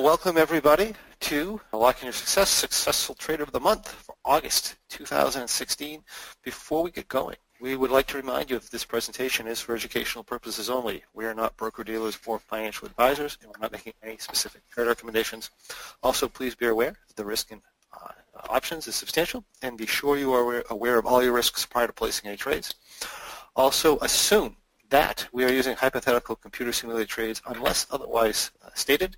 Welcome everybody to Unlocking Your Success Successful Trader of the Month for August 2016. Before we get going, we would like to remind you that this presentation is for educational purposes only. We are not broker-dealers or financial advisors, and we're not making any specific trade recommendations. Also, please be aware that the risk in uh, options is substantial, and be sure you are aware of all your risks prior to placing any trades. Also, assume that we are using hypothetical computer simulated trades unless otherwise uh, stated.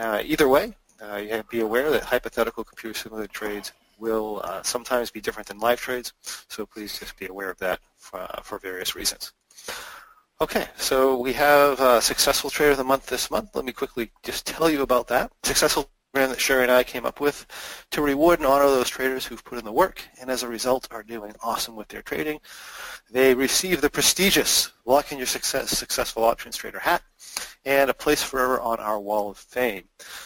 Uh, either way, uh, you have to be aware that hypothetical computer simulated trades will uh, sometimes be different than live trades, so please just be aware of that for, uh, for various reasons. Okay, so we have a Successful Trader of the Month this month. Let me quickly just tell you about that. Successful program that Sherry and I came up with to reward and honor those traders who've put in the work and as a result are doing awesome with their trading. They receive the prestigious Lock in Your Success Successful Options Trader hat and a place forever on our wall of fame.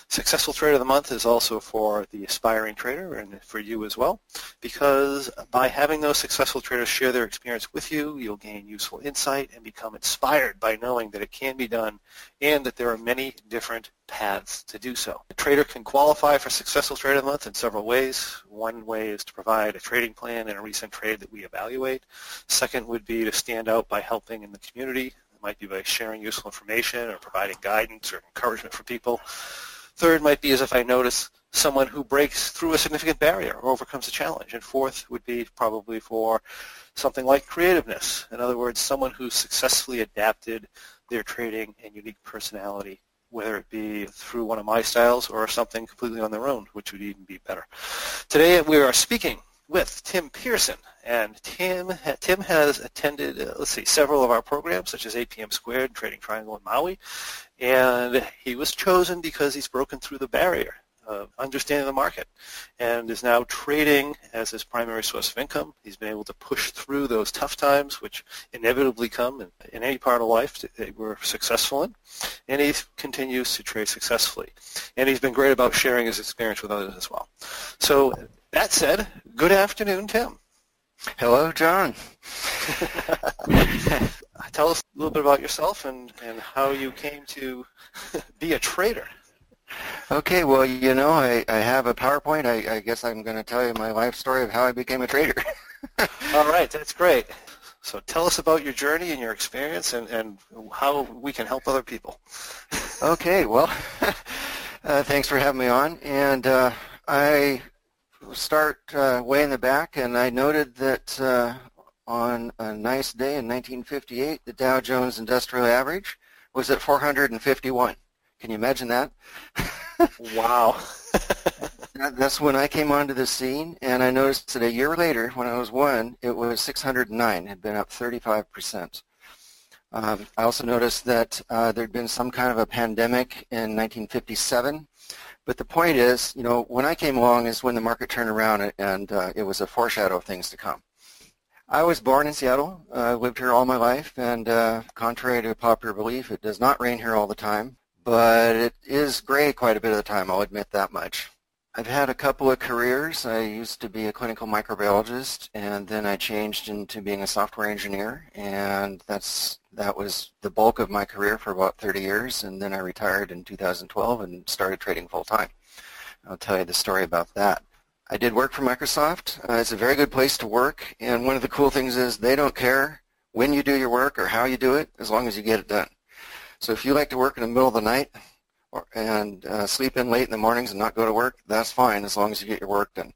Successful Trader of the Month is also for the aspiring trader and for you as well, because by having those successful traders share their experience with you, you'll gain useful insight and become inspired by knowing that it can be done and that there are many different paths to do so. A trader can qualify for Successful Trader of the Month in several ways. One way is to provide a trading plan and a recent trade that we evaluate. Second would be to stand out by helping in the community might be by sharing useful information or providing guidance or encouragement for people. Third might be as if I notice someone who breaks through a significant barrier or overcomes a challenge. And fourth would be probably for something like creativeness. In other words, someone who successfully adapted their trading and unique personality, whether it be through one of my styles or something completely on their own, which would even be better. Today we are speaking with Tim Pearson. And Tim, Tim has attended, uh, let's see, several of our programs, such as APM Squared, Trading Triangle, and Maui. And he was chosen because he's broken through the barrier of understanding the market and is now trading as his primary source of income. He's been able to push through those tough times, which inevitably come in, in any part of life that we're successful in. And he continues to trade successfully. And he's been great about sharing his experience with others as well. So that said, good afternoon, Tim. Hello, John. Tell us a little bit about yourself and, and how you came to be a trader. Okay, well, you know, I, I have a PowerPoint. I, I guess I'm going to tell you my life story of how I became a trader. All right, that's great. So tell us about your journey and your experience and, and how we can help other people. okay, well, uh, thanks for having me on. And uh, I start uh, way in the back, and I noted that uh, on a nice day in 1958, the Dow Jones Industrial Average was at 451. Can you imagine that? wow. That's when I came onto the scene, and I noticed that a year later, when I was one, it was 609. It had been up 35%. Um, I also noticed that uh, there had been some kind of a pandemic in 1957, but the point is, you know, when I came along is when the market turned around and uh, it was a foreshadow of things to come. I was born in Seattle, uh, lived here all my life, and uh, contrary to popular belief, it does not rain here all the time, but it is gray quite a bit of the time, I'll admit that much. I've had a couple of careers. I used to be a clinical microbiologist, and then I changed into being a software engineer, and that's that was the bulk of my career for about 30 years, and then I retired in 2012 and started trading full time. I'll tell you the story about that. I did work for Microsoft. Uh, it's a very good place to work, and one of the cool things is they don't care when you do your work or how you do it, as long as you get it done. So if you like to work in the middle of the night, and uh, sleep in late in the mornings and not go to work, that's fine as long as you get your work done.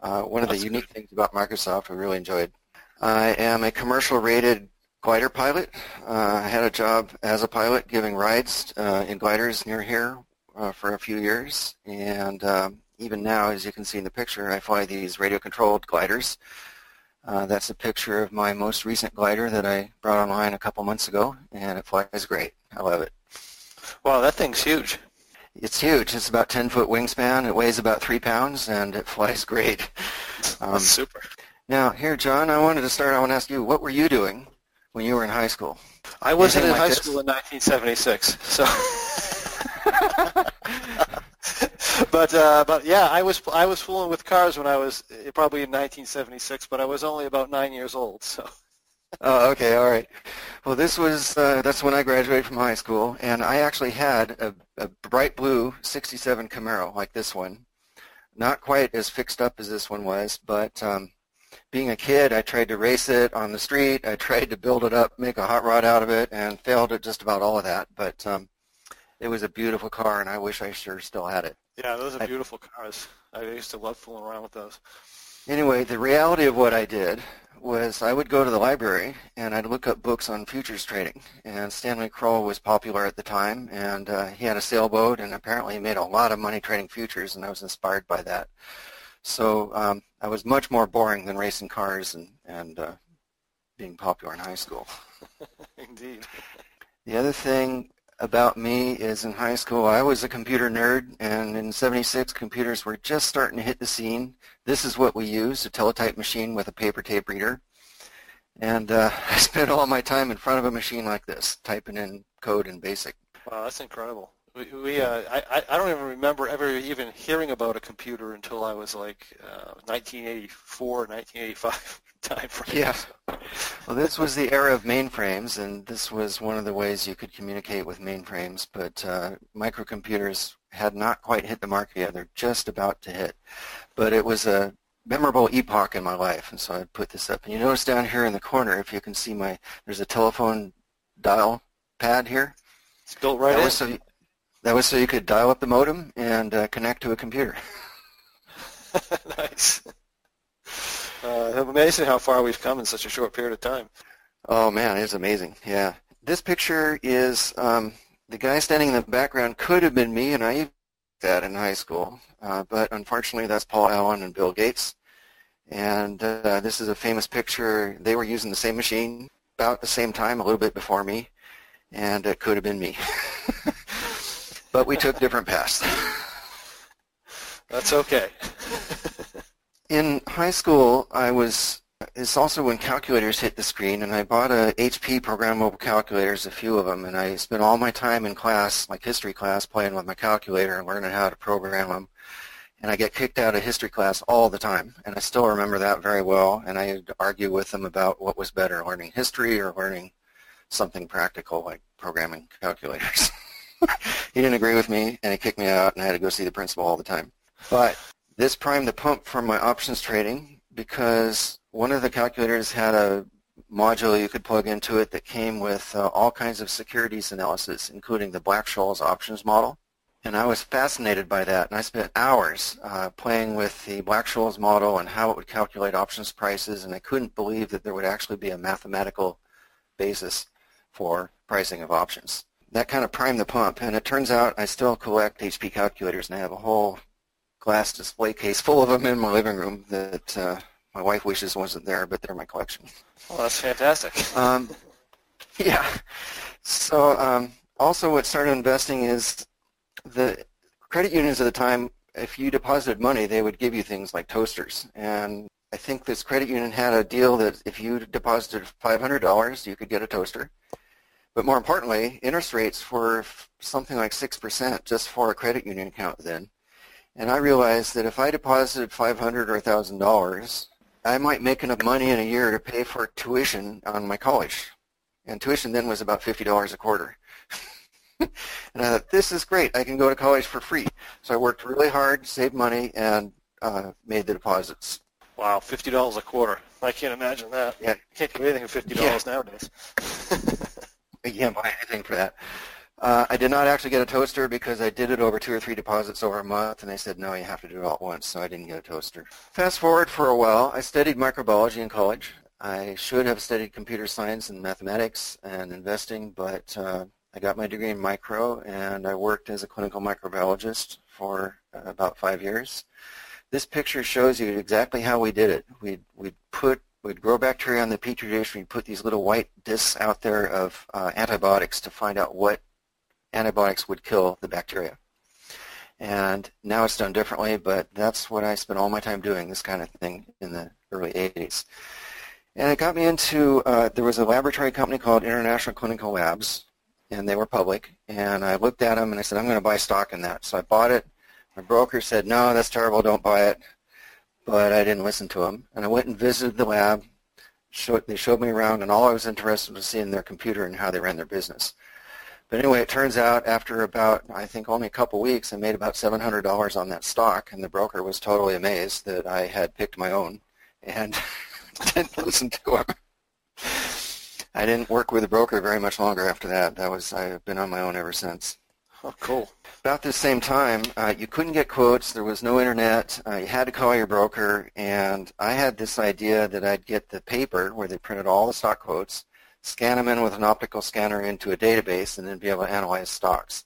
Uh, one of that's the unique good. things about Microsoft I really enjoyed. I am a commercial rated glider pilot. Uh, I had a job as a pilot giving rides uh, in gliders near here uh, for a few years. And um, even now, as you can see in the picture, I fly these radio-controlled gliders. Uh, that's a picture of my most recent glider that I brought online a couple months ago, and it flies great. I love it. Wow, that thing's huge. It's huge. It's about 10 foot wingspan. It weighs about three pounds, and it flies great. Um, super. Now, here, John, I wanted to start. I want to ask you, what were you doing when you were in high school? I wasn't in like high this? school in 1976, so. but uh, but yeah, I was I was fooling with cars when I was probably in 1976, but I was only about nine years old. So. Oh, okay, all right. Well, this was uh, that's when I graduated from high school, and I actually had a, a bright blue '67 Camaro like this one. Not quite as fixed up as this one was, but um, being a kid, I tried to race it on the street. I tried to build it up, make a hot rod out of it, and failed at just about all of that. But um, it was a beautiful car, and I wish I sure still had it. Yeah, those are beautiful cars. I used to love fooling around with those. Anyway, the reality of what I did was I would go to the library and I'd look up books on futures trading. And Stanley Kroll was popular at the time, and uh, he had a sailboat, and apparently he made a lot of money trading futures, and I was inspired by that. So um, I was much more boring than racing cars and, and uh, being popular in high school. Indeed. The other thing about me is in high school I was a computer nerd and in 76 computers were just starting to hit the scene. This is what we used, a teletype machine with a paper tape reader. And uh, I spent all my time in front of a machine like this, typing in code in BASIC. Wow, that's incredible. We, we uh, I, I don't even remember ever even hearing about a computer until I was like uh, 1984, 1985 time frame. Yeah. Well, this was the era of mainframes, and this was one of the ways you could communicate with mainframes. But uh, microcomputers had not quite hit the market yet. They're just about to hit. But it was a memorable epoch in my life, and so I put this up. And you notice down here in the corner, if you can see my, there's a telephone dial pad here. It's built right that in. Was so you, that was so you could dial up the modem and uh, connect to a computer. nice. Uh, amazing how far we've come in such a short period of time. Oh man, it's amazing. Yeah. This picture is um, the guy standing in the background could have been me, and I used that in high school. Uh, but unfortunately, that's Paul Allen and Bill Gates. And uh, this is a famous picture. They were using the same machine about the same time, a little bit before me, and it could have been me. but we took different paths. That's okay. in high school, I was it's also when calculators hit the screen, and I bought a HP programmable calculators, a few of them, and I spent all my time in class, like history class, playing with my calculator and learning how to program them. And I get kicked out of history class all the time, and I still remember that very well. And I argue with them about what was better, learning history or learning something practical like programming calculators. he didn't agree with me, and he kicked me out, and I had to go see the principal all the time. But this primed the pump for my options trading because one of the calculators had a module you could plug into it that came with uh, all kinds of securities analysis, including the Black-Scholes options model. And I was fascinated by that, and I spent hours uh, playing with the Black-Scholes model and how it would calculate options prices, and I couldn't believe that there would actually be a mathematical basis for pricing of options. That kind of primed the pump, and it turns out I still collect HP calculators, and I have a whole glass display case full of them in my living room that uh, my wife wishes wasn't there, but they're my collection. Well, that's fantastic. Um, yeah. So um, also what started investing is the credit unions at the time, if you deposited money, they would give you things like toasters. And I think this credit union had a deal that if you deposited $500, you could get a toaster. But more importantly, interest rates were something like 6% just for a credit union account then. And I realized that if I deposited 500 or $1,000, I might make enough money in a year to pay for tuition on my college. And tuition then was about $50 a quarter. and I thought, this is great. I can go to college for free. So I worked really hard, saved money, and uh, made the deposits. Wow, $50 a quarter. I can't imagine that. Yeah. you Can't do anything for $50 yeah. nowadays. you can't buy anything for that. Uh, I did not actually get a toaster because I did it over two or three deposits over a month, and they said, no, you have to do it all at once, so I didn't get a toaster. Fast forward for a while, I studied microbiology in college. I should have studied computer science and mathematics and investing, but uh, I got my degree in micro, and I worked as a clinical microbiologist for uh, about five years. This picture shows you exactly how we did it. We'd, we'd put we'd grow bacteria on the petri dish. We'd put these little white discs out there of uh, antibiotics to find out what antibiotics would kill the bacteria. And now it's done differently, but that's what I spent all my time doing, this kind of thing in the early 80s. And it got me into, uh, there was a laboratory company called International Clinical Labs, and they were public. And I looked at them and I said, I'm going to buy stock in that. So I bought it. My broker said, no, that's terrible, don't buy it. But I didn't listen to him. And I went and visited the lab, showed, they showed me around, and all I was interested was seeing their computer and how they ran their business. But anyway, it turns out after about, I think only a couple weeks, I made about $700 on that stock, and the broker was totally amazed that I had picked my own and didn't listen to him. I didn't work with a broker very much longer after that. That was I've been on my own ever since. Oh, cool. About the same time, uh, you couldn't get quotes. There was no internet. Uh, you had to call your broker, and I had this idea that I'd get the paper where they printed all the stock quotes, scan them in with an optical scanner into a database, and then be able to analyze stocks.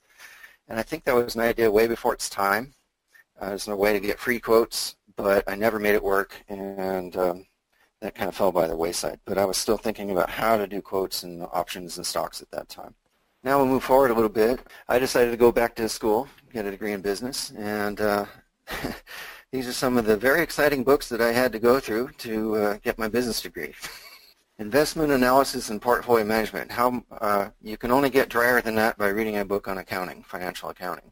And I think that was an idea way before its time. Uh, there's no way to get free quotes, but I never made it work, and um, that kind of fell by the wayside. But I was still thinking about how to do quotes and options and stocks at that time. Now we'll move forward a little bit. I decided to go back to school, get a degree in business, and uh, these are some of the very exciting books that I had to go through to uh, get my business degree. Investment analysis and portfolio management. How uh, you can only get drier than that by reading a book on accounting, financial accounting.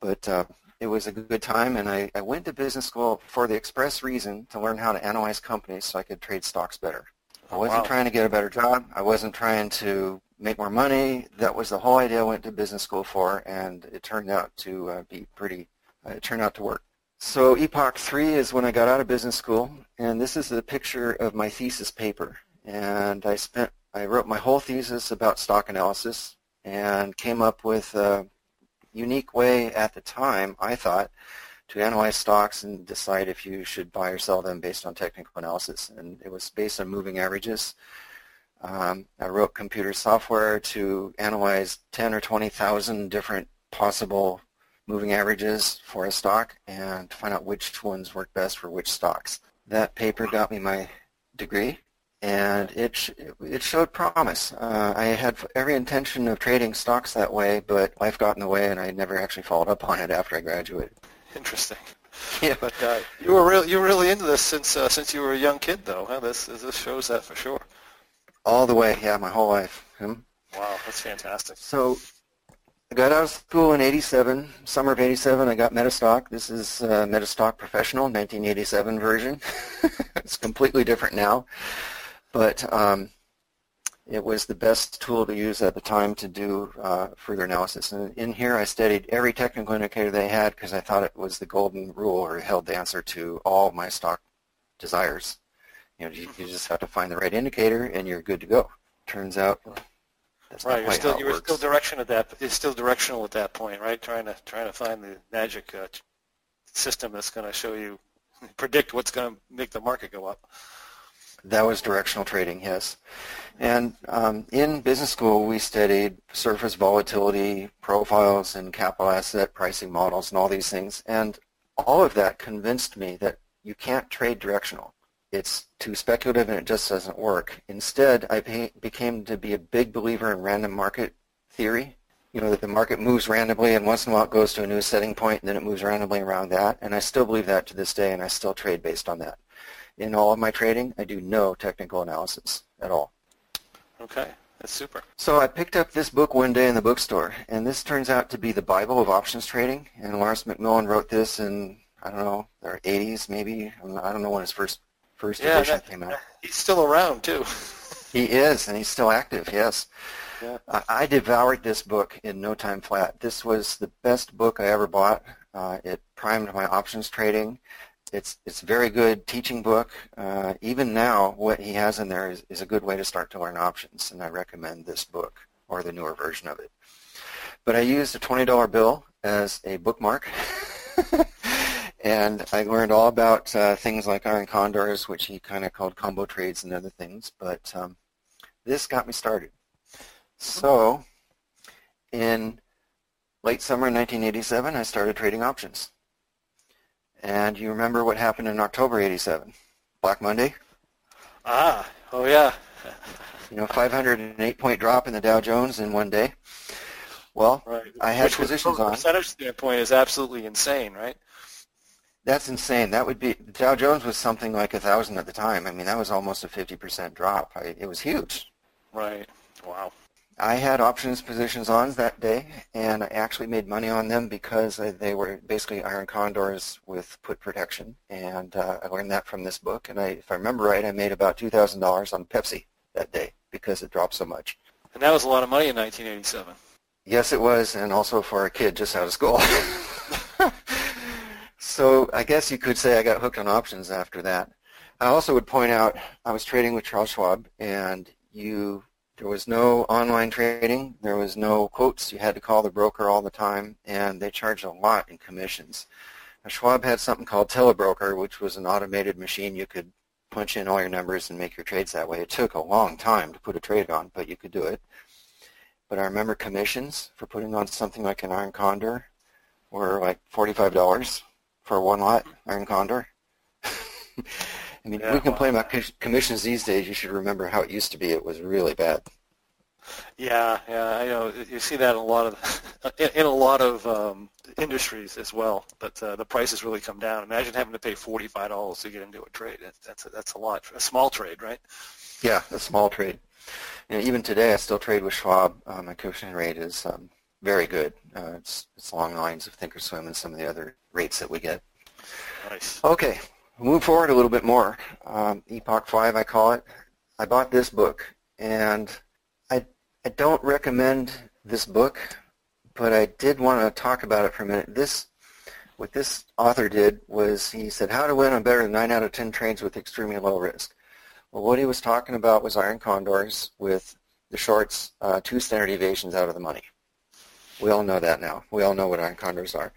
But uh, it was a good time, and I, I went to business school for the express reason to learn how to analyze companies so I could trade stocks better. I wasn't wow. trying to get a better job. I wasn't trying to make more money. That was the whole idea I went to business school for, and it turned out to uh, be pretty, uh, it turned out to work. So Epoch 3 is when I got out of business school, and this is the picture of my thesis paper. And I spent, I wrote my whole thesis about stock analysis and came up with a unique way at the time, I thought, to analyze stocks and decide if you should buy or sell them based on technical analysis. And it was based on moving averages. Um, I wrote computer software to analyze 10 or 20,000 different possible moving averages for a stock and to find out which ones work best for which stocks. That paper got me my degree and it sh- it showed promise. Uh, I had every intention of trading stocks that way, but life got in the way, and I never actually followed up on it after I graduated. Interesting. Yeah, But uh, you were real, you were really into this since uh, since you were a young kid, though. Huh? This this shows that for sure. all the way. Yeah, my whole life. Hmm. Wow, that's fantastic. So I got out of school in 87, summer of 87. I got Metastock. This is uh, Metastock Professional, 1987 version. it's completely different now, but um, it was the best tool to use at the time to do uh, further analysis. And in here, I studied every technical indicator they had because I thought it was the golden rule or held the answer to all my stock desires. You know, you, you just have to find the right indicator, and you're good to go. Turns out that's Right, not you're still you're works. still direction at that. It's still directional at that point, right? Trying to trying to find the magic uh, system that's going to show you predict what's going to make the market go up. That was directional trading, yes. And um, in business school, we studied surface volatility profiles and capital asset pricing models and all these things. And all of that convinced me that you can't trade directional. It's too speculative and it just doesn't work. Instead, I be- became to be a big believer in random market theory. You know, that the market moves randomly and once in a while it goes to a new setting point and then it moves randomly around that. And I still believe that to this day and I still trade based on that. In all of my trading, I do no technical analysis at all. Okay, that's super. So I picked up this book one day in the bookstore, and this turns out to be the Bible of options trading. And Lawrence McMillan wrote this in I don't know, the 80s maybe. I don't know when his first first Yeah, edition that- came out. He's still around too. He is, and he's still active. Yes. Yeah. I, I devoured this book in no time flat. This was the best book I ever bought. Uh, it primed my options trading. It's it's a very good teaching book. Uh, even now, what he has in there is, is a good way to start to learn options, and I recommend this book or the newer version of it. But I used a $20 bill as a bookmark. and I learned all about uh, things like iron condors, which he kind of called combo trades and other things. But um, this got me started. So in late summer 1987, I started trading options. And you remember what happened in October 87? Black Monday? Ah, oh yeah. You know, 508 point drop in the Dow Jones in one day. Well, Right. I had Which positions from a on. percentage standpoint is absolutely insane, right? That's insane. That would be Dow Jones was something like a thousand at the time. I mean, that was almost a 50% drop. I, it was huge. Right. Wow. I had options positions on that day, and I actually made money on them because they were basically iron condors with put protection, and uh, I learned that from this book. And I, if I remember right, I made about two thousand dollars on Pepsi that day because it dropped so much. And that was a lot of money in 1987. Yes, it was, and also for a kid just out of school. so I guess you could say I got hooked on options after that. I also would point out I was trading with Charles Schwab, and you there was no online trading. There was no quotes. You had to call the broker all the time, and they charged a lot in commissions. Now, Schwab had something called Telebroker, which was an automated machine you could punch in all your numbers and make your trades that way. It took a long time to put a trade on, but you could do it. But I remember commissions for putting on something like an iron condor were like $45 for one lot iron condor. I mean, yeah, we complain wow. about commissions these days. You should remember how it used to be. It was really bad. Yeah, yeah, I know. You see that in a lot of in, in a lot of um, industries as well. But uh, the prices really come down. Imagine having to pay forty five dollars to get into a trade. That's a, that's a lot. A small trade, right? Yeah, a small trade. And even today, I still trade with Schwab. Uh, my commission rate is um, very good. Uh, it's it's along the lines of Thinkorswim and some of the other rates that we get. Nice. Okay, move forward a little bit more. Um, Epoch 5, I call it. I bought this book, and I, I don't recommend this book, but I did want to talk about it for a minute. This, what this author did was he said, how to win on better than 9 out of 10 trades with extremely low risk. Well, what he was talking about was iron condors with the shorts uh, two standard deviations out of the money. We all know that now. We all know what iron condors are.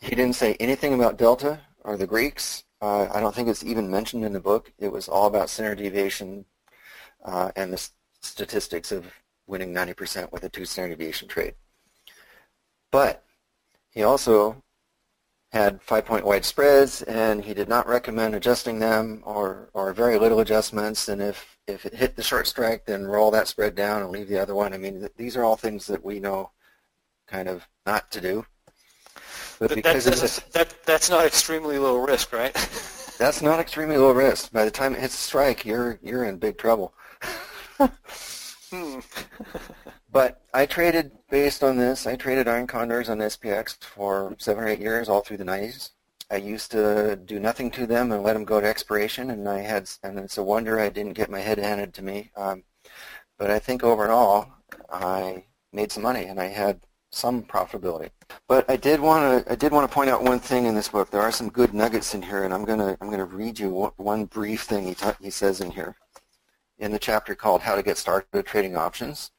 He didn't say anything about delta or the Greeks uh, I don't think it's even mentioned in the book. It was all about standard deviation uh, and the statistics of winning 90% with a two standard deviation trade. But he also had five-point wide spreads, and he did not recommend adjusting them or, or very little adjustments. And if, if it hit the short strike, then roll that spread down and leave the other one. I mean, th- these are all things that we know kind of not to do. But because that, that's, that, that's not extremely low risk, right? that's not extremely low risk. By the time it hits a strike, you're you're in big trouble. hmm. but I traded based on this. I traded iron condors on SPX for seven or eight years, all through the 90s. I used to do nothing to them and let them go to expiration, and I had, and it's a wonder I didn't get my head handed to me. Um, but I think overall, I made some money, and I had some profitability. But I did want to I did want to point out one thing in this book. There are some good nuggets in here, and I'm gonna I'm gonna read you one brief thing he ta- he says in here, in the chapter called "How to Get Started Trading Options."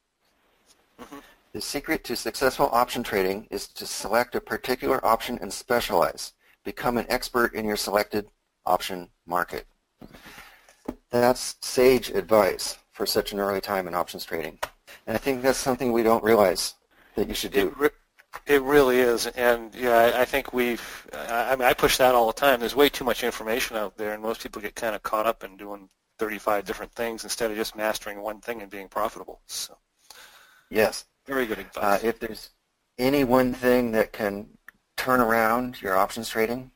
Mm-hmm. The secret to successful option trading is to select a particular option and specialize. Become an expert in your selected option market. That's sage advice for such an early time in options trading. And I think that's something we don't realize that you should do. It, it really is, and yeah, I, I think we've. I, I mean, I push that all the time. There's way too much information out there, and most people get kind of caught up in doing 35 different things instead of just mastering one thing and being profitable. So, yes, very good advice. Uh, if there's any one thing that can turn around your options trading,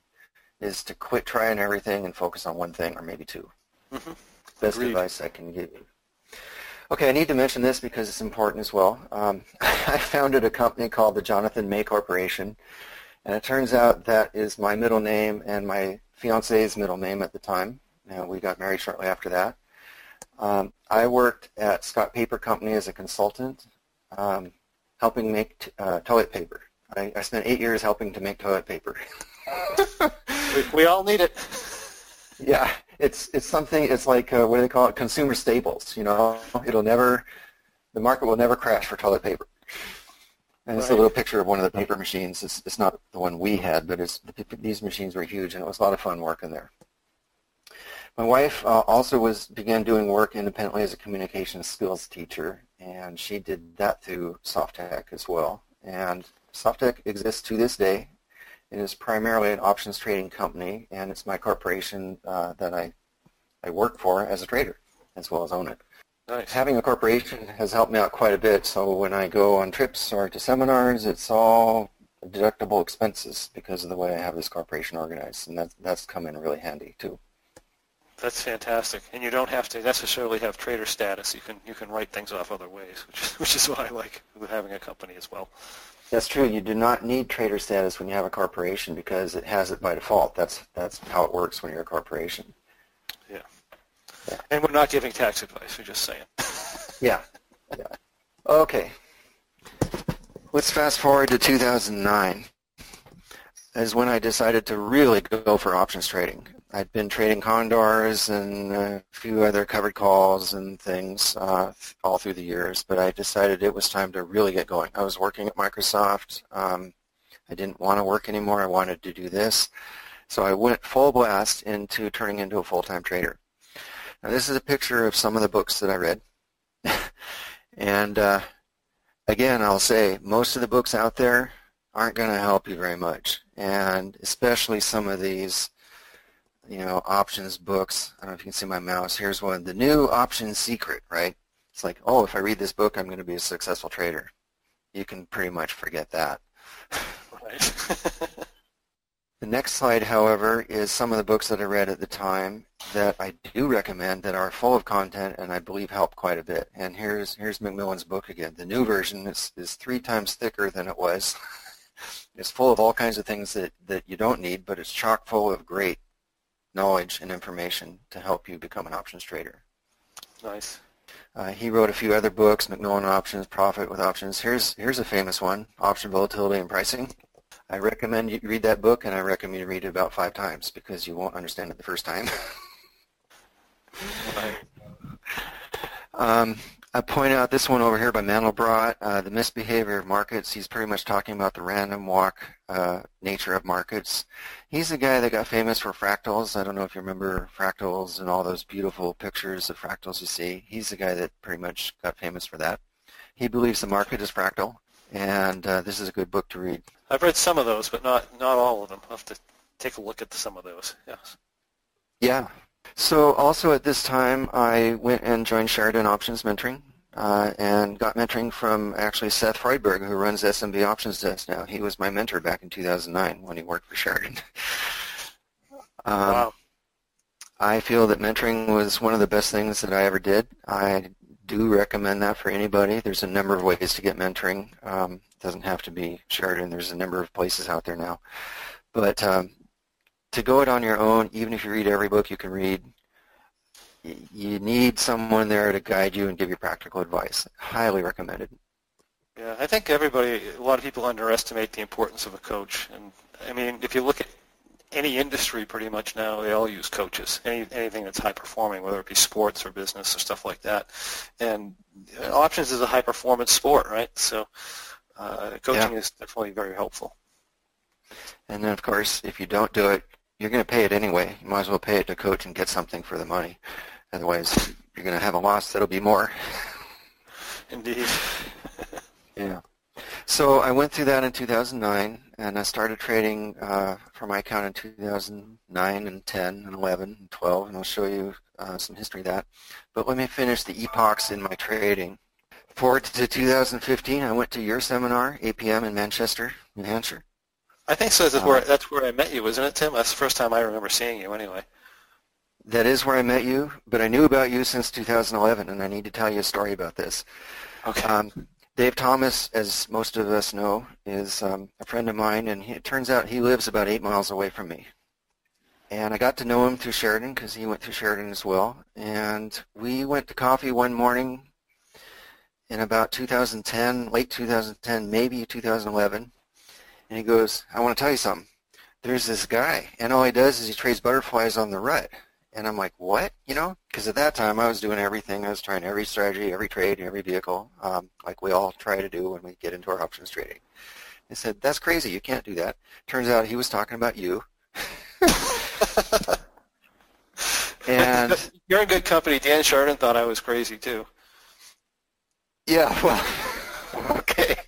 is to quit trying everything and focus on one thing or maybe 2 mm-hmm. Best Agreed. advice I can give you. Okay, I need to mention this because it's important as well. Um, I founded a company called the Jonathan May Corporation, and it turns out that is my middle name and my fiance's middle name at the time. And we got married shortly after that. Um, I worked at Scott Paper Company as a consultant, um, helping make t- uh, toilet paper. I, I, spent eight years helping to make toilet paper. we, we all need it. Yeah, it's it's something. It's like uh, what do they call it? Consumer staples. You know, it'll never, the market will never crash for toilet paper. And it's a little picture of one of the paper machines. It's, it's not the one we had, but it's, these machines were huge, and it was a lot of fun working there. My wife uh, also was began doing work independently as a communication skills teacher, and she did that through Softtech as well. And Softtech exists to this day. It is primarily an options trading company, and it's my corporation uh, that I, I work for as a trader as well as own it. Nice. Having a corporation has helped me out quite a bit, so when I go on trips or to seminars, it's all deductible expenses because of the way I have this corporation organized, and that's, that's come in really handy too. That's fantastic, and you don't have to necessarily have trader status. You can you can write things off other ways, which is, which is what I like with having a company as well. That's true. You do not need trader status when you have a corporation because it has it by default. That's that's how it works when you're a corporation. Yeah. yeah. And we're not giving tax advice. We're just saying. yeah. Yeah. Okay. Let's fast forward to 2009 is when I decided to really go for options trading. I'd been trading condors and a few other covered calls and things uh, all through the years, but I decided it was time to really get going. I was working at Microsoft. Um, I didn't want to work anymore. I wanted to do this. So I went full blast into turning into a full-time trader. Now this is a picture of some of the books that I read. and uh, again, I'll say most of the books out there aren't going to help you very much. And especially some of these you know, options books. I don't know if you can see my mouse. Here's one. The new options secret, right? It's like, oh, if I read this book, I'm going to be a successful trader. You can pretty much forget that. Right. the next slide, however, is some of the books that I read at the time that I do recommend that are full of content and I believe help quite a bit. And here's here's McMillan's book again. The new version is, is three times thicker than it was. it's full of all kinds of things that, that you don't need, but it's chock full of great knowledge and information to help you become an options trader. Nice. Uh, he wrote a few other books, McMillan Options, Profit with Options. Here's here's a famous one, Option Volatility and Pricing. I recommend you read that book, and I recommend you read it about five times because you won't understand it the first time. um, I point out this one over here by Mandelbrot, uh, The Misbehavior of Markets. He's pretty much talking about the random walk uh, nature of markets. He's the guy that got famous for fractals. I don't know if you remember fractals and all those beautiful pictures of fractals you see. He's the guy that pretty much got famous for that. He believes the market is fractal, and uh, this is a good book to read. I've read some of those, but not, not all of them. I'll have to take a look at some of those, yes. Yeah, so also at this time, I went and joined Sheridan Options Mentoring uh, and got mentoring from actually Seth Freudberg, who runs SMB Options Desk now. He was my mentor back in 2009 when he worked for Sheridan. um, wow. I feel that mentoring was one of the best things that I ever did. I do recommend that for anybody. There's a number of ways to get mentoring. Um, it doesn't have to be Sheridan. There's a number of places out there now. But um, to go it on your own, even if you read every book you can read, you need someone there to guide you and give you practical advice. Highly recommended. Yeah, I think everybody, a lot of people underestimate the importance of a coach. And I mean, if you look at any industry pretty much now, they all use coaches. Any, anything that's high performing, whether it be sports or business or stuff like that. And options is a high performance sport, right? So uh, coaching yeah. is definitely very helpful. And then, of course, if you don't do it, you're going to pay it anyway. You might as well pay it to coach and get something for the money. Otherwise, you're going to have a loss that'll be more. Indeed. yeah. So I went through that in 2009, and I started trading uh, for my account in 2009 and 10 and 11 and 12, and I'll show you uh, some history of that. But let me finish the epochs in my trading. Forward to 2015, I went to your seminar, APM in Manchester, New Hampshire. I think so. That's where uh, that's where I met you, isn't it, Tim? That's the first time I remember seeing you, anyway. That is where I met you, but I knew about you since 2011, and I need to tell you a story about this. Okay. Um, Dave Thomas, as most of us know, is um, a friend of mine, and he, it turns out he lives about eight miles away from me. And I got to know him through Sheridan because he went through Sheridan as well. And we went to coffee one morning in about 2010, late 2010, maybe 2011 and he goes, I want to tell you something. There's this guy, and all he does is he trades butterflies on the RUT. And I'm like, what? You know, because at that time I was doing everything. I was trying every strategy, every trade, every vehicle, um, like we all try to do when we get into our options trading. I said, that's crazy. You can't do that. Turns out he was talking about you. and you're in good company. Dan Sheridan thought I was crazy too. Yeah, well, okay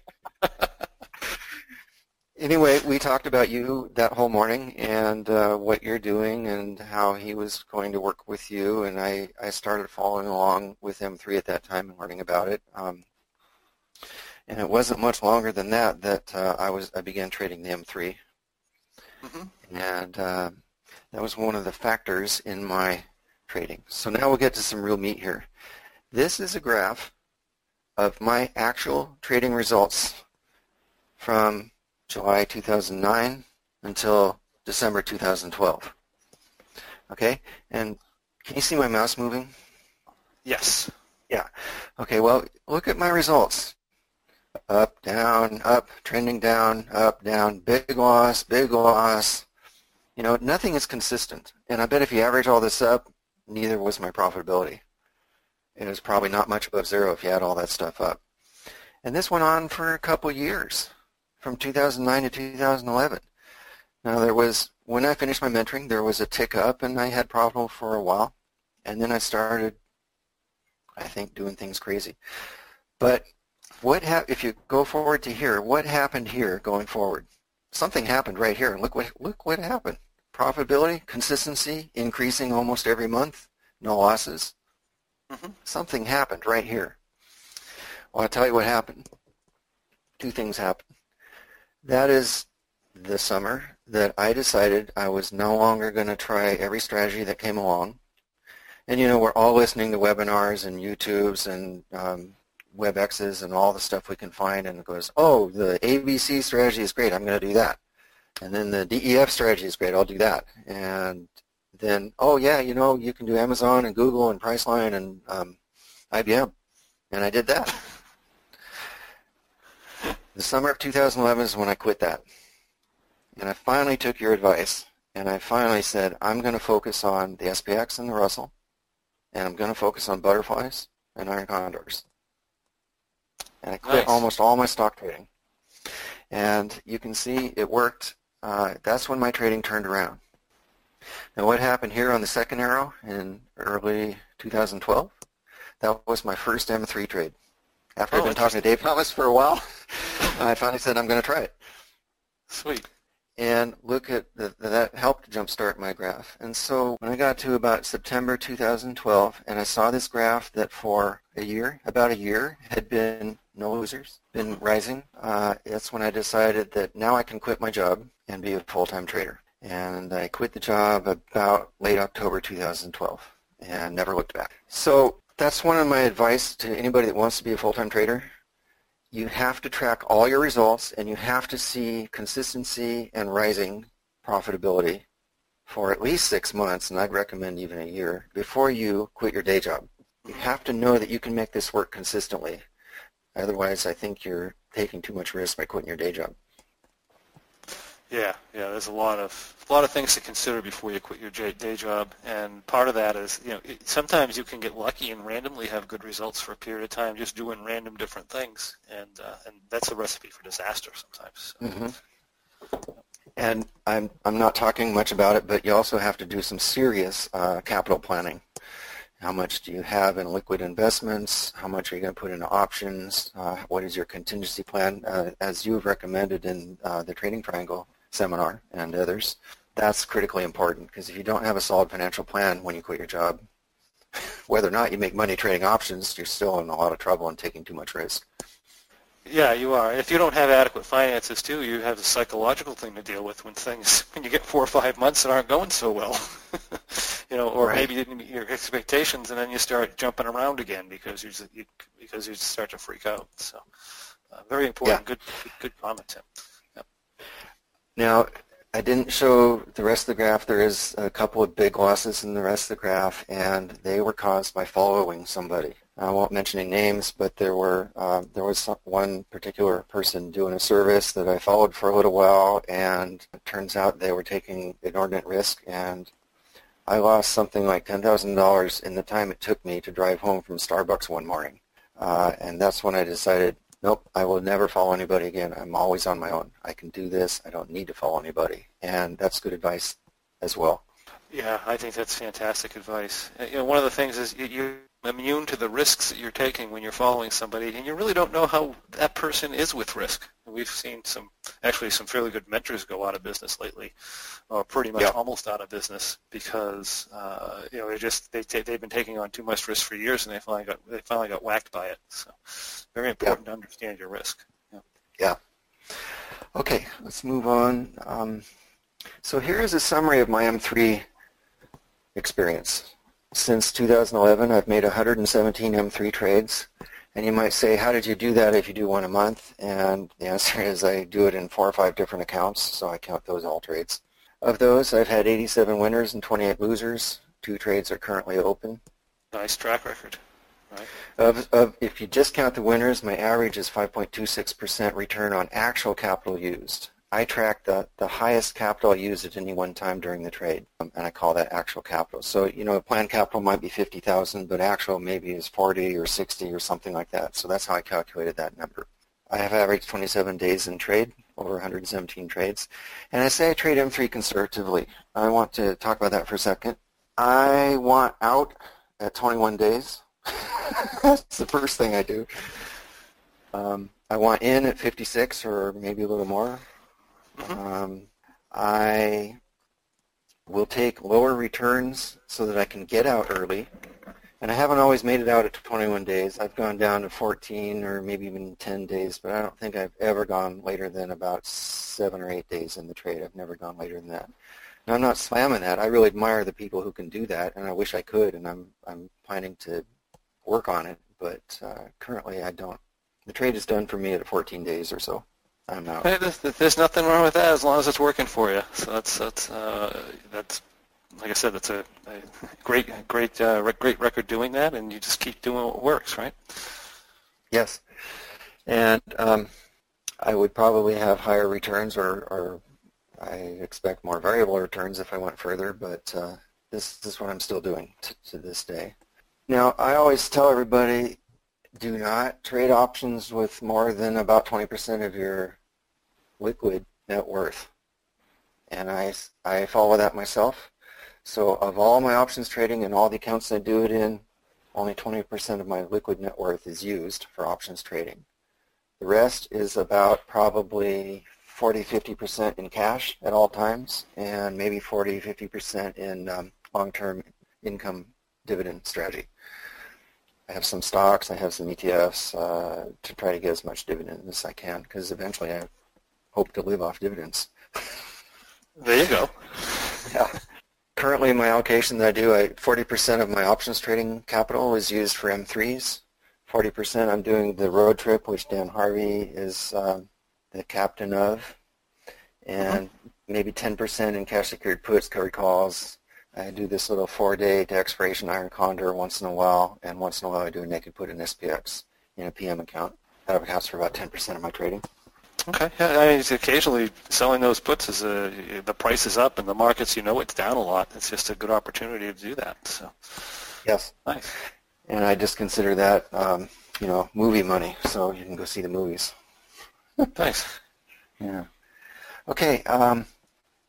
anyway, we talked about you that whole morning and uh, what you're doing and how he was going to work with you. And I, I started following along with M3 at that time and learning about it. Um, and it wasn't much longer than that that uh, I was I began trading the M3. Mm-hmm. And uh, that was one of the factors in my trading. So now we'll get to some real meat here. This is a graph of my actual trading results from July 2009 until December 2012. Okay, and can you see my mouse moving? Yes. Yeah. Okay, well, look at my results. Up, down, up, trending down, up, down, big loss, big loss. You know, nothing is consistent. And I bet if you average all this up, neither was my profitability. It was probably not much above zero if you add all that stuff up. And this went on for a couple years, from 2009 to 2011. Now there was, when I finished my mentoring, there was a tick up and I had profitable for a while. And then I started, I think, doing things crazy. But what ha- if you go forward to here, what happened here going forward? Something happened right here. And look what, look what happened. Profitability, consistency, increasing almost every month, no losses. Mm-hmm. Something happened right here. Well, I'll tell you what happened. Two things happened. That is the summer that I decided I was no longer going to try every strategy that came along. And you know, we're all listening to webinars and YouTubes and um, WebExes and all the stuff we can find, and it goes, oh, the ABC strategy is great. I'm going to do that. And then the DEF strategy is great. I'll do that. And then, oh yeah, you know, you can do Amazon and Google and Priceline and um, IBM. And I did that. The summer of 2011 is when I quit that. And I finally took your advice, and I finally said, I'm going to focus on the SPX and the Russell, and I'm going to focus on butterflies and iron condors. And I quit nice. almost all my stock trading. And you can see it worked. Uh, that's when my trading turned around. Now what happened here on the second arrow in early 2012? That was my first M3 trade. After oh, I'd been talking to Dave Thomas for a while, I finally said I'm going to try it. Sweet. And look at the, that helped jumpstart my graph. And so when I got to about September 2012, and I saw this graph that for a year, about a year, had been no losers, been rising, uh, that's when I decided that now I can quit my job and be a full-time trader and I quit the job about late October 2012 and never looked back. So that's one of my advice to anybody that wants to be a full-time trader. You have to track all your results and you have to see consistency and rising profitability for at least six months, and I'd recommend even a year, before you quit your day job. You have to know that you can make this work consistently. Otherwise, I think you're taking too much risk by quitting your day job. Yeah, yeah. There's a lot of a lot of things to consider before you quit your day job, and part of that is you know sometimes you can get lucky and randomly have good results for a period of time just doing random different things, and uh, and that's a recipe for disaster sometimes. So. Mm-hmm. And I'm I'm not talking much about it, but you also have to do some serious uh, capital planning. How much do you have in liquid investments? How much are you going to put into options? Uh, what is your contingency plan? Uh, as you have recommended in uh, the Trading Triangle, seminar and others, that's critically important because if you don't have a solid financial plan when you quit your job, whether or not you make money trading options, you're still in a lot of trouble and taking too much risk. Yeah, you are. If you don't have adequate finances too, you have a psychological thing to deal with when things when you get four or five months that aren't going so well. you know, or right. maybe you didn't meet your expectations, and then you start jumping around again because you, you because you start to freak out. So, uh, very important. Yeah. Good, good, good comment, Tim. Now, I didn't show the rest of the graph. There is a couple of big losses in the rest of the graph, and they were caused by following somebody. I won't mention any names, but there were uh, there was one particular person doing a service that I followed for a little while, and it turns out they were taking inordinate risk, and I lost something like ten thousand dollars in the time it took me to drive home from Starbucks one morning, uh, and that's when I decided nope, I will never follow anybody again. I'm always on my own. I can do this. I don't need to follow anybody. And that's good advice as well. Yeah, I think that's fantastic advice. You know, one of the things is you're immune to the risks that you're taking when you're following somebody, and you really don't know how that person is with risk. We've seen some, actually, some fairly good mentors go out of business lately, or pretty much almost out of business because uh, you know they just they t- they've been taking on too much risk for years, and they finally got they finally got whacked by it. So, very important to understand your risk. Yeah. yeah. Okay, let's move on. Um, so here is a summary of my M3 experience. Since 2011, I've made 117 M3 trades. And you might say, how did you do that if you do one a month? And the answer is I do it in four or five different accounts, so I count those all trades. Of those, I've had 87 winners and 28 losers. Two trades are currently open. Nice track record. Right. Of, of, if you just count the winners, my average is 5.26% return on actual capital used. I track the, the highest capital I use at any one time during the trade, um, and I call that actual capital. So, you know, planned capital might be 50,000, but actual maybe is 40 or 60 or something like that. So that's how I calculated that number. I have averaged 27 days in trade, over 117 trades. And I say I trade M3 conservatively. I want to talk about that for a second. I want out at 21 days. that's the first thing I do. Um, I want in at 56 or maybe a little more. Um, I will take lower returns so that I can get out early. And I haven't always made it out at 21 days. I've gone down to 14 or maybe even 10 days, but I don't think I've ever gone later than about seven or eight days in the trade. I've never gone later than that. Now, I'm not slamming that. I really admire the people who can do that, and I wish I could, and I'm I'm planning to work on it. But uh, currently, I don't. The trade is done for me at 14 days or so. I'm out. Hey, there's, there's, nothing wrong with that as long as it's working for you. So that's that's uh, that's like I said, that's a, a great great uh, great record doing that, and you just keep doing what works, right? Yes, and um, I would probably have higher returns, or, or I expect more variable returns if I went further, but uh, this, this is what I'm still doing t- to this day. Now, I always tell everybody do not trade options with more than about 20% of your liquid net worth. And I, I follow that myself. So of all my options trading and all the accounts I do it in, only 20% of my liquid net worth is used for options trading. The rest is about probably 40, 50% in cash at all times and maybe 40, 50% in um, long-term income dividend strategy. I have some stocks, I have some ETFs uh, to try to get as much dividend as I can because eventually I hope to live off dividends. There you go. yeah. Currently, my allocation that I do, I, 40% of my options trading capital is used for M3s. 40% I'm doing the road trip, which Dan Harvey is uh, the captain of, and mm-hmm. maybe 10% in cash secured puts, covered calls, I do this little four-day to expiration iron condor once in a while, and once in a while I do a naked put in SPX in a PM account. That accounts for about 10% of my trading. Okay. Yeah, I mean, occasionally selling those puts is a, the price is up and the markets, you know, it's down a lot. It's just a good opportunity to do that. So. Yes. Nice. And I just consider that, um, you know, movie money, so you can go see the movies. Thanks. Yeah. Okay. Um,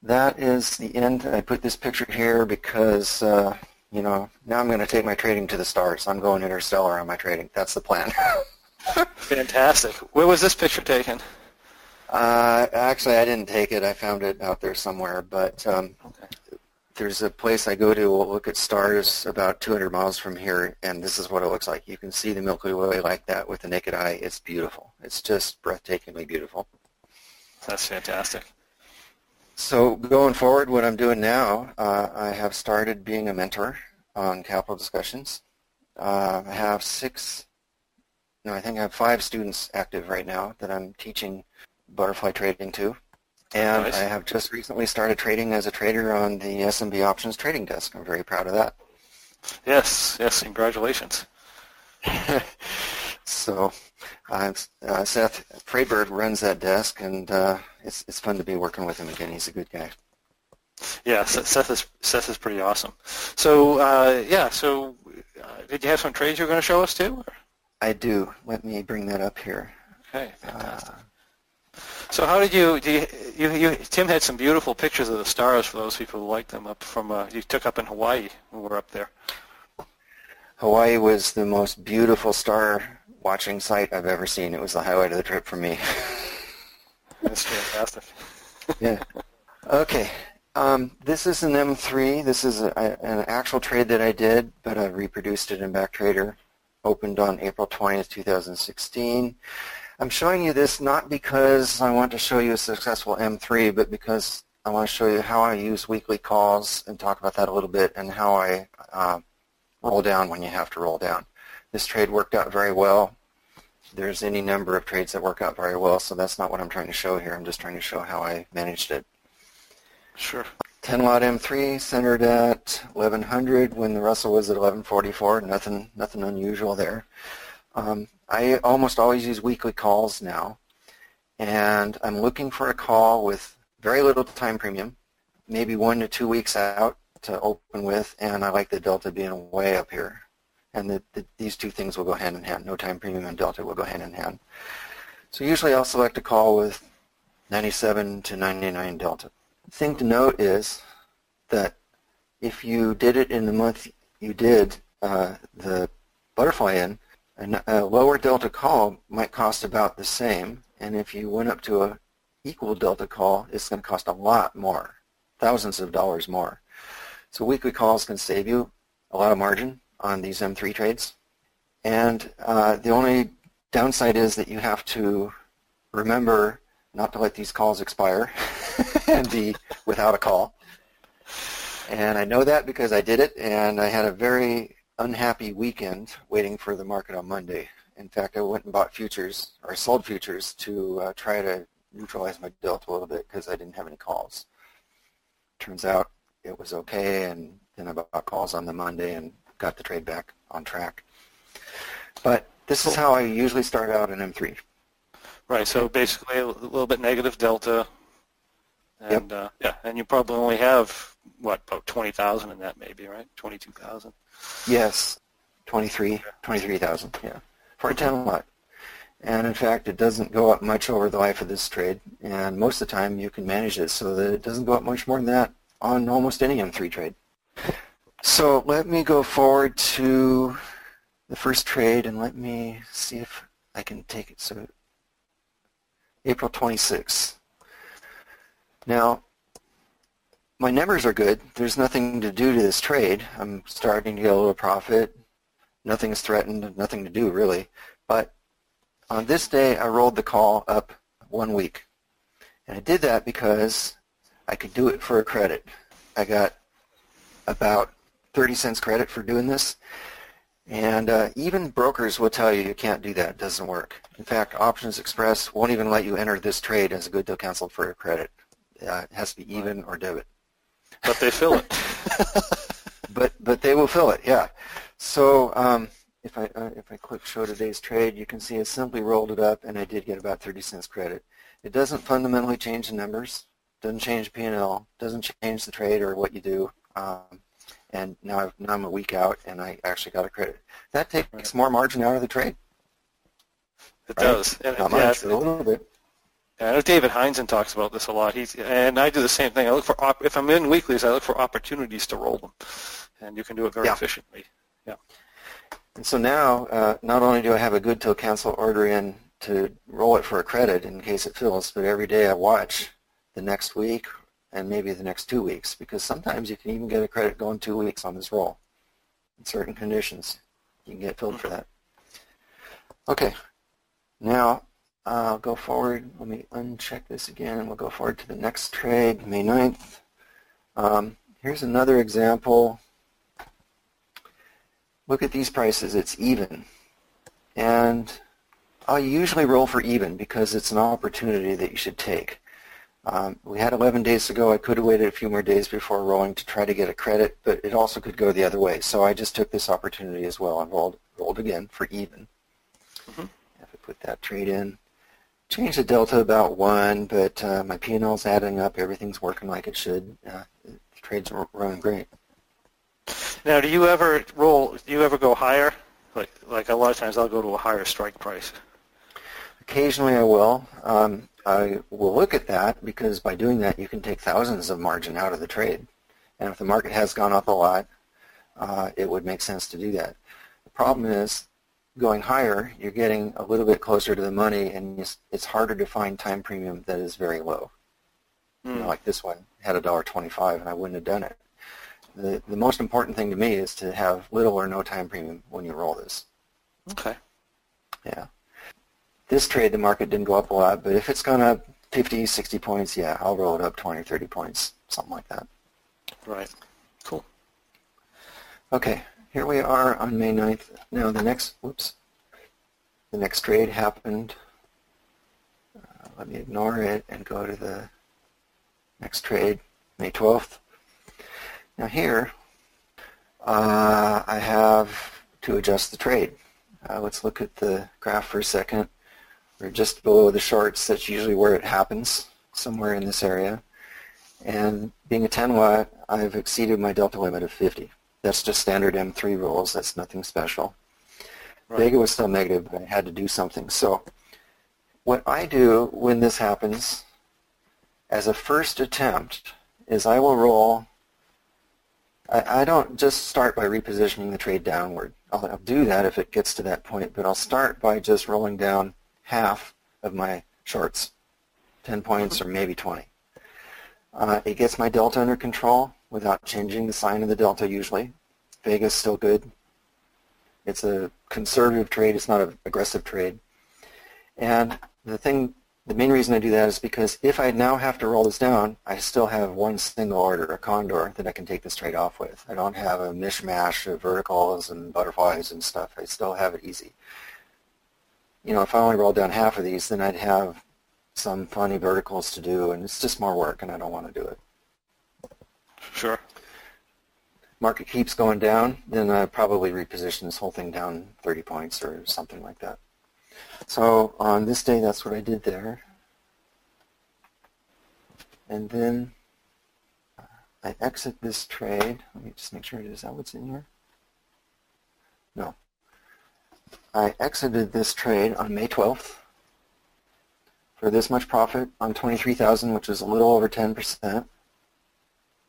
that is the end. I put this picture here because, uh, you know, now I'm going to take my trading to the stars. I'm going interstellar on my trading. That's the plan. Fantastic. Where was this picture taken? Uh, actually, I didn't take it. I found it out there somewhere. But um, okay. there's a place I go to look at stars about 200 miles from here, and this is what it looks like. You can see the Milky Way like that with the naked eye. It's beautiful. It's just breathtakingly beautiful. That's fantastic. So going forward, what I'm doing now, uh, I have started being a mentor on capital discussions. Uh, I have six, no, I think I have five students active right now that I'm teaching butterfly trading too. And nice. I have just recently started trading as a trader on the SMB options trading desk. I'm very proud of that. Yes, yes, congratulations. so uh, uh, Seth Freudberg runs that desk, and uh, it's it's fun to be working with him again. He's a good guy. Yeah, Seth is Seth is pretty awesome. So uh, yeah, so uh, did you have some trades you were going to show us too? I do. Let me bring that up here. Okay, fantastic. So how did you, you, you, you, Tim had some beautiful pictures of the stars for those people who like them up from, uh, you took up in Hawaii when we were up there. Hawaii was the most beautiful star watching site I've ever seen. It was the highlight of the trip for me. That's fantastic. yeah. Okay. Um, this is an M3. This is a, an actual trade that I did, but I reproduced it in Backtrader. Opened on April 20th, 2016. I'm showing you this not because I want to show you a successful M3, but because I want to show you how I use weekly calls and talk about that a little bit and how I uh, roll down when you have to roll down. This trade worked out very well. There's any number of trades that work out very well, so that's not what I'm trying to show here. I'm just trying to show how I managed it. Sure. 10 lot M3 centered at 1100 when the Russell was at 1144. Nothing, nothing unusual there. Um, I almost always use weekly calls now, and I'm looking for a call with very little time premium, maybe one to two weeks out to open with, and I like the delta being way up here. And the, the, these two things will go hand in hand. No time premium and delta will go hand in hand. So usually I'll select a call with 97 to 99 delta. Thing to note is that if you did it in the month you did uh, the butterfly in, a lower delta call might cost about the same, and if you went up to a equal delta call, it's going to cost a lot more, thousands of dollars more. So weekly calls can save you a lot of margin on these M3 trades. And uh, the only downside is that you have to remember not to let these calls expire and be without a call. And I know that because I did it, and I had a very unhappy weekend waiting for the market on Monday. In fact, I went and bought futures, or sold futures, to uh, try to neutralize my delta a little bit because I didn't have any calls. Turns out it was okay, and then I bought calls on the Monday and got the trade back on track. But this is how I usually start out in M3. Right. So basically, a little bit negative delta, and yep. uh, yeah, and you probably only have what about twenty thousand in that, maybe right? Twenty-two thousand. Yes, 23, 23,000. Yeah, for a ten lot. And in fact, it doesn't go up much over the life of this trade, and most of the time you can manage it so that it doesn't go up much more than that on almost any M3 trade. So let me go forward to the first trade and let me see if I can take it. So April 26th. Now, my numbers are good. There's nothing to do to this trade. I'm starting to get a little profit. Nothing is threatened, nothing to do really. But on this day, I rolled the call up one week. And I did that because I could do it for a credit. I got about 30 cents credit for doing this. And uh, even brokers will tell you you can't do that. It doesn't work. In fact, optionsXpress won't even let you enter this trade as a good deal cancel for a credit. Uh, it has to be even or debit. But they fill it. but but they will fill it. Yeah. So um, if I uh, if I click Show Today's Trade, you can see I simply rolled it up, and I did get about 30 cents credit. It doesn't fundamentally change the numbers. Doesn't change P&L. Doesn't change the trade or what you do. Um, and now, I've, now I'm a week out, and I actually got a credit. That takes more margin out of the trade. It right? does. And Not much, a little bit. I know David Heinzen talks about this a lot. He's and I do the same thing. I look for op- if I'm in weeklies, I look for opportunities to roll them, and you can do it very yeah. efficiently. Yeah. And so now, uh, not only do I have a good till cancel order in to roll it for a credit in case it fills, but every day I watch the next week and maybe the next two weeks because sometimes you can even get a credit going two weeks on this roll in certain conditions. You can get filled for that. Okay, now I'll go forward. Let me uncheck this again and we'll go forward to the next trade, May 9th. Um, here's another example. Look at these prices. It's even. And I'll usually roll for even because it's an opportunity that you should take. Um, we had 11 days to go. I could have waited a few more days before rolling to try to get a credit, but it also could go the other way. So I just took this opportunity as well and rolled, rolled again for even. Mm-hmm. If I put that trade in, change the delta about one, but uh, my P&L is adding up. Everything's working like it should. Uh, the trades are running great. Now, do you ever roll? Do you ever go higher? Like, like a lot of times, I'll go to a higher strike price. Occasionally, I will. Um, I will look at that because by doing that you can take thousands of margin out of the trade. And if the market has gone up a lot, uh, it would make sense to do that. The problem is going higher, you're getting a little bit closer to the money and it's harder to find time premium that is very low. Mm. You know, hmm. like this one had a dollar twenty-five and I wouldn't have done it. The, the most important thing to me is to have little or no time premium when you roll this. Okay. Yeah. This trade, the market didn't go up a lot, but if it's gone up 50, 60 points, yeah, I'll roll it up 20 or 30 points, something like that. Right. Cool. Okay. Here we are on May 9th. Now the next, whoops, the next trade happened. Uh, let me ignore it and go to the next trade, May 12th. Now here, uh, I have to adjust the trade. Uh, let's look at the graph for a second. We're just below the shorts. That's usually where it happens, somewhere in this area. And being a 10 lot, I've exceeded my delta limit of 50. That's just standard M3 rules. That's nothing special. Right. Vega was still negative, but I had to do something. So what I do when this happens as a first attempt is I will roll. I, I don't just start by repositioning the trade downward. I'll, I'll do that if it gets to that point, but I'll start by just rolling down half of my shorts, 10 points or maybe 20. Uh, it gets my delta under control without changing the sign of the delta usually. Vega's still good. It's a conservative trade. It's not an aggressive trade. And the thing, the main reason I do that is because if I now have to roll this down, I still have one single order, a condor, that I can take this trade off with. I don't have a mishmash of verticals and butterflies and stuff. I still have it easy. You know, if I only rolled down half of these, then I'd have some funny verticals to do, and it's just more work, and I don't want to do it. Sure. Market keeps going down, then I probably reposition this whole thing down 30 points or something like that. So on this day, that's what I did there. And then I exit this trade. Let me just make sure it is that what's in here. No. I exited this trade on May 12th for this much profit on 23,000, which is a little over 10%.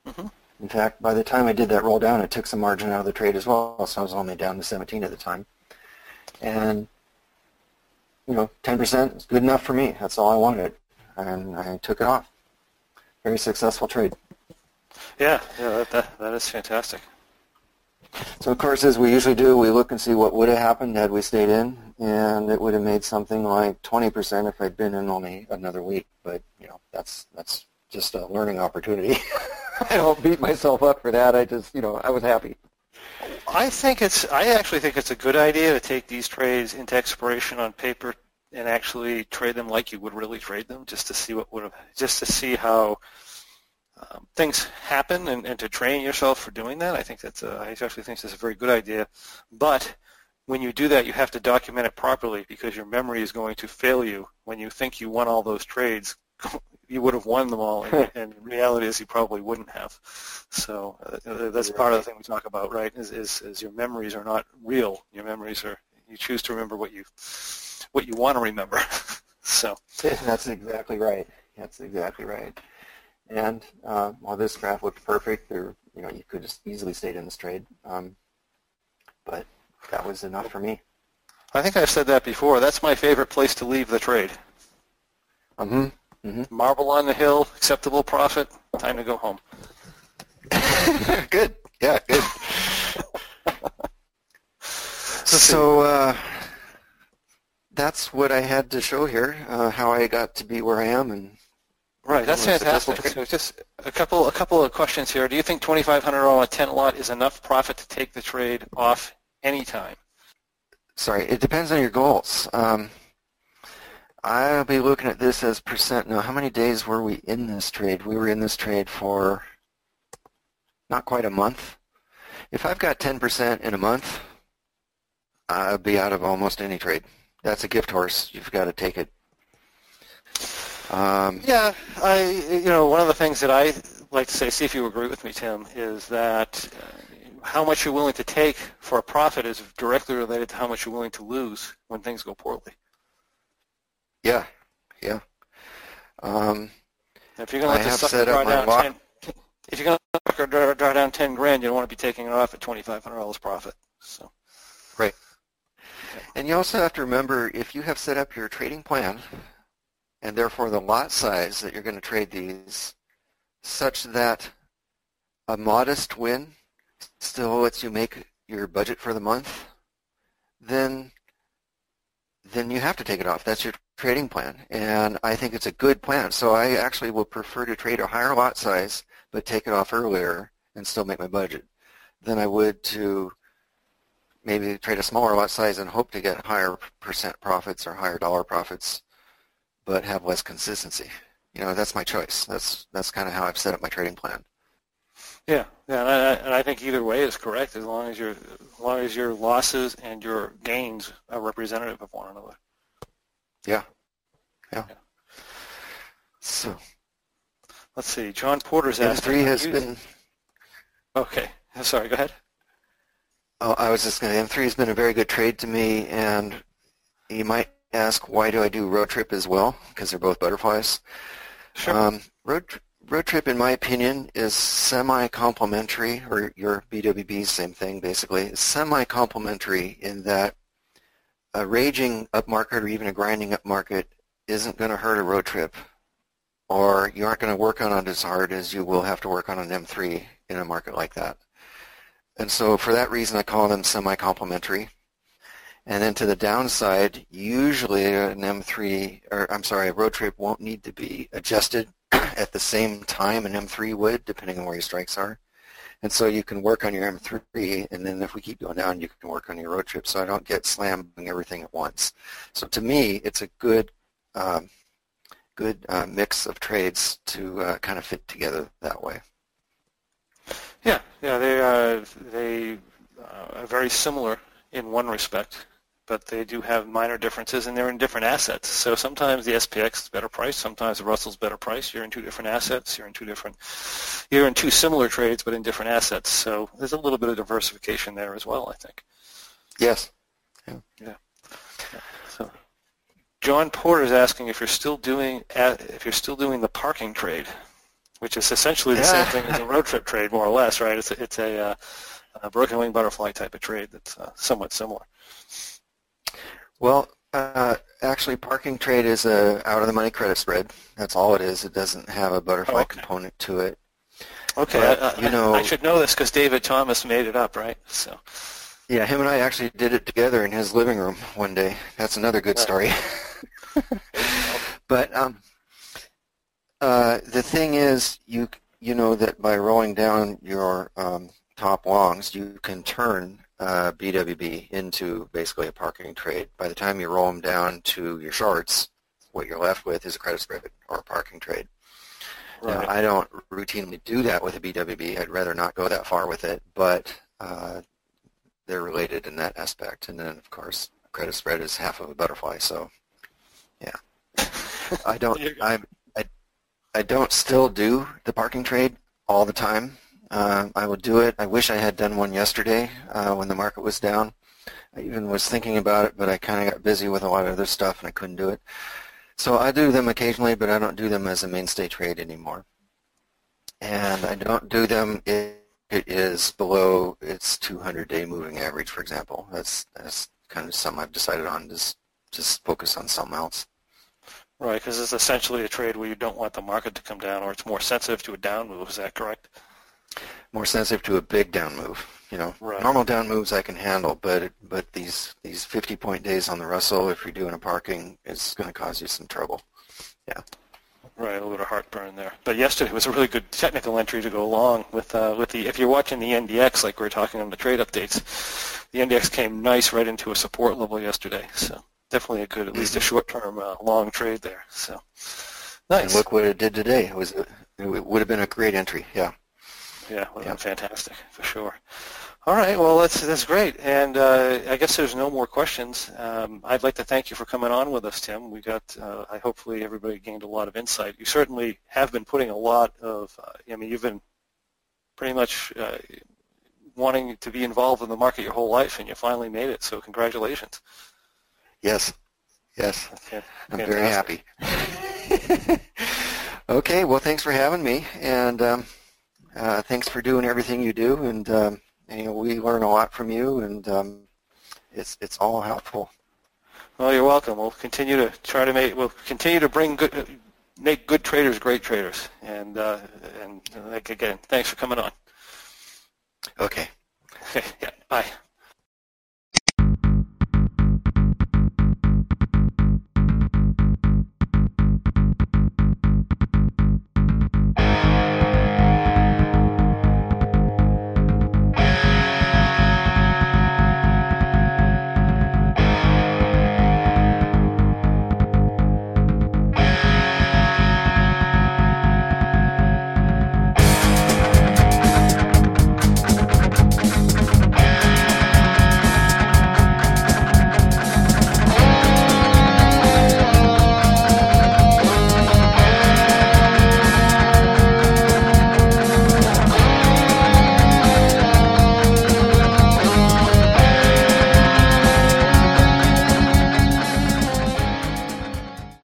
Mm-hmm. In fact, by the time I did that roll down, it took some margin out of the trade as well, so I was only down to 17 at the time. And, you know, 10% is good enough for me. That's all I wanted. And I took it off. Very successful trade. Yeah, yeah, that, that, that is fantastic. So of course, as we usually do, we look and see what would have happened had we stayed in, and it would have made something like 20% if I'd been in only another week. But you know, that's that's just a learning opportunity. I don't beat myself up for that. I just, you know, I was happy. I think it's. I actually think it's a good idea to take these trades into expiration on paper and actually trade them like you would really trade them, just to see what would have, just to see how um, things happen and, and, to train yourself for doing that. I think that's. A, I actually think that's a very good idea, but when you do that, you have to document it properly because your memory is going to fail you when you think you won all those trades you would have won them all, and, and reality is you probably wouldn't have. So uh, that's part of the thing we talk about, right? Is, is is your memories are not real. Your memories are you choose to remember what you what you want to remember. so that's exactly right. That's exactly right. And uh, while this graph looked perfect, there you know you could just easily stayed in this trade, um, but that was enough for me. I think I've said that before. That's my favorite place to leave the trade. Mm-hmm. Mm-hmm. Marble on the hill, acceptable profit. Time to go home. good. Yeah, good. so uh, that's what I had to show here. Uh, how I got to be where I am, and right. That's fantastic. So just a couple, a couple of questions here. Do you think twenty five hundred on a ten lot is enough profit to take the trade off anytime? Sorry, it depends on your goals. Um, I'll be looking at this as percent. Now, how many days were we in this trade? We were in this trade for not quite a month. If I've got 10% in a month, I'll be out of almost any trade. That's a gift horse. You've got to take it. Um, yeah, I you know one of the things that I like to say, see if you agree with me, Tim, is that uh, how much you're willing to take for a profit is directly related to how much you're willing to lose when things go poorly. Yeah, yeah. Um, if you're going to let the draw down ten, if you're going to draw, draw down ten grand, you don't want to be taking it off at twenty five hundred dollars profit. So. Right. Okay. And you also have to remember if you have set up your trading plan, and therefore the lot size that you're going to trade these, such that a modest win still lets you make your budget for the month, then then you have to take it off. That's your trading plan, and I think it's a good plan. So I actually will prefer to trade a higher lot size, but take it off earlier and still make my budget, than I would to maybe trade a smaller lot size and hope to get higher percent profits or higher dollar profits, but have less consistency. You know, that's my choice. That's that's kind of how I've set up my trading plan. Yeah, yeah, and I, and I think either way is correct as long as your as long as your losses and your gains are representative of one another. Yeah, yeah. yeah. So, let's see. John Porter's asked. three has been. Okay, sorry. Go ahead. Oh, I was just going to. M3 has been a very good trade to me, and you might ask why do I do road trip as well? Because they're both butterflies. Sure. Um, road road trip, in my opinion, is semi-complementary, or your BWB, same thing basically. Semi-complementary in that a raging upmarket or even a grinding upmarket isn't going to hurt a road trip, or you aren't going to work on it as hard as you will have to work on an M3 in a market like that. And so for that reason, I call them semi-complementary. And then to the downside, usually an M3, or I'm sorry, a road trip won't need to be adjusted at the same time an M3 would, depending on where your strikes are. And so you can work on your M3, and then if we keep going down, you can work on your road trip. So I don't get slamming everything at once. So to me, it's a good, um, good uh, mix of trades to uh, kind of fit together that way. Yeah, yeah, they uh, they uh, are very similar in one respect, but they do have minor differences, and they're in different assets. So sometimes the SPX is better priced, sometimes the Russell's better priced. You're in two different assets. You're in two different, you're in two similar trades, but in different assets. So there's a little bit of diversification there as well, I think. Yes. Yeah. yeah. So John Porter is asking if you're still doing if you're still doing the parking trade which is essentially the yeah. same thing as a road trip trade, more or less, right? It's a, it's a, uh, a broken wing butterfly type of trade that's uh, somewhat similar. Well, uh, actually, parking trade is a out of the money credit spread. That's all it is. It doesn't have a butterfly oh, okay. component to it. Okay, but, I, you know, I should know this because David Thomas made it up, right? So. Yeah, him and I actually did it together in his living room one day. That's another good story. but um, uh, the thing is, you you know that by rolling down your um, top longs, you can turn uh, BWB into basically a parking trade. By the time you roll them down to your shorts, what you're left with is a credit spread or a parking trade. Right. Now, I don't routinely do that with a BWB. I'd rather not go that far with it, but uh, they're related in that aspect. And then, of course, credit spread is half of a butterfly. So, yeah, I don't. I'm I don't still do the parking trade all the time. Uh, I will do it. I wish I had done one yesterday uh, when the market was down. I even was thinking about it, but I kind of got busy with a lot of other stuff and I couldn't do it. So I do them occasionally, but I don't do them as a mainstay trade anymore. And I don't do them if it is below its 200-day moving average, for example. That's that's kind of something I've decided on. Just just focus on something else. Right, because it's essentially a trade where you don't want the market to come down, or it's more sensitive to a down move. Is that correct? More sensitive to a big down move. You know, right. normal down moves I can handle, but but these these 50 point days on the Russell, if you're doing a parking, is going to cause you some trouble. Yeah. Right, a little bit of heartburn there. But yesterday was a really good technical entry to go along with uh, with the. If you're watching the NDX, like we are talking on the trade updates, the NDX came nice right into a support level yesterday. So definitely a good, at least a short-term uh, long trade there. So nice. And look what it did today. It was it would have been a great entry. Yeah. Yeah, have yeah. fantastic for sure. All right, well that's that's great, and uh, I guess there's no more questions. Um, I'd like to thank you for coming on with us, Tim. We got, uh, I hopefully everybody gained a lot of insight. You certainly have been putting a lot of, uh, I mean, you've been pretty much uh, wanting to be involved in the market your whole life, and you finally made it. So congratulations. Yes. Yes. Okay. I'm very happy. okay. Well, thanks for having me, and um, uh, thanks for doing everything you do. And, um, and, you know, we learn a lot from you, and um, it's it's all helpful. Well, you're welcome. We'll continue to try to make. We'll continue to bring good, make good traders great traders. And uh, and like again, thanks for coming on. Okay. yeah. Bye.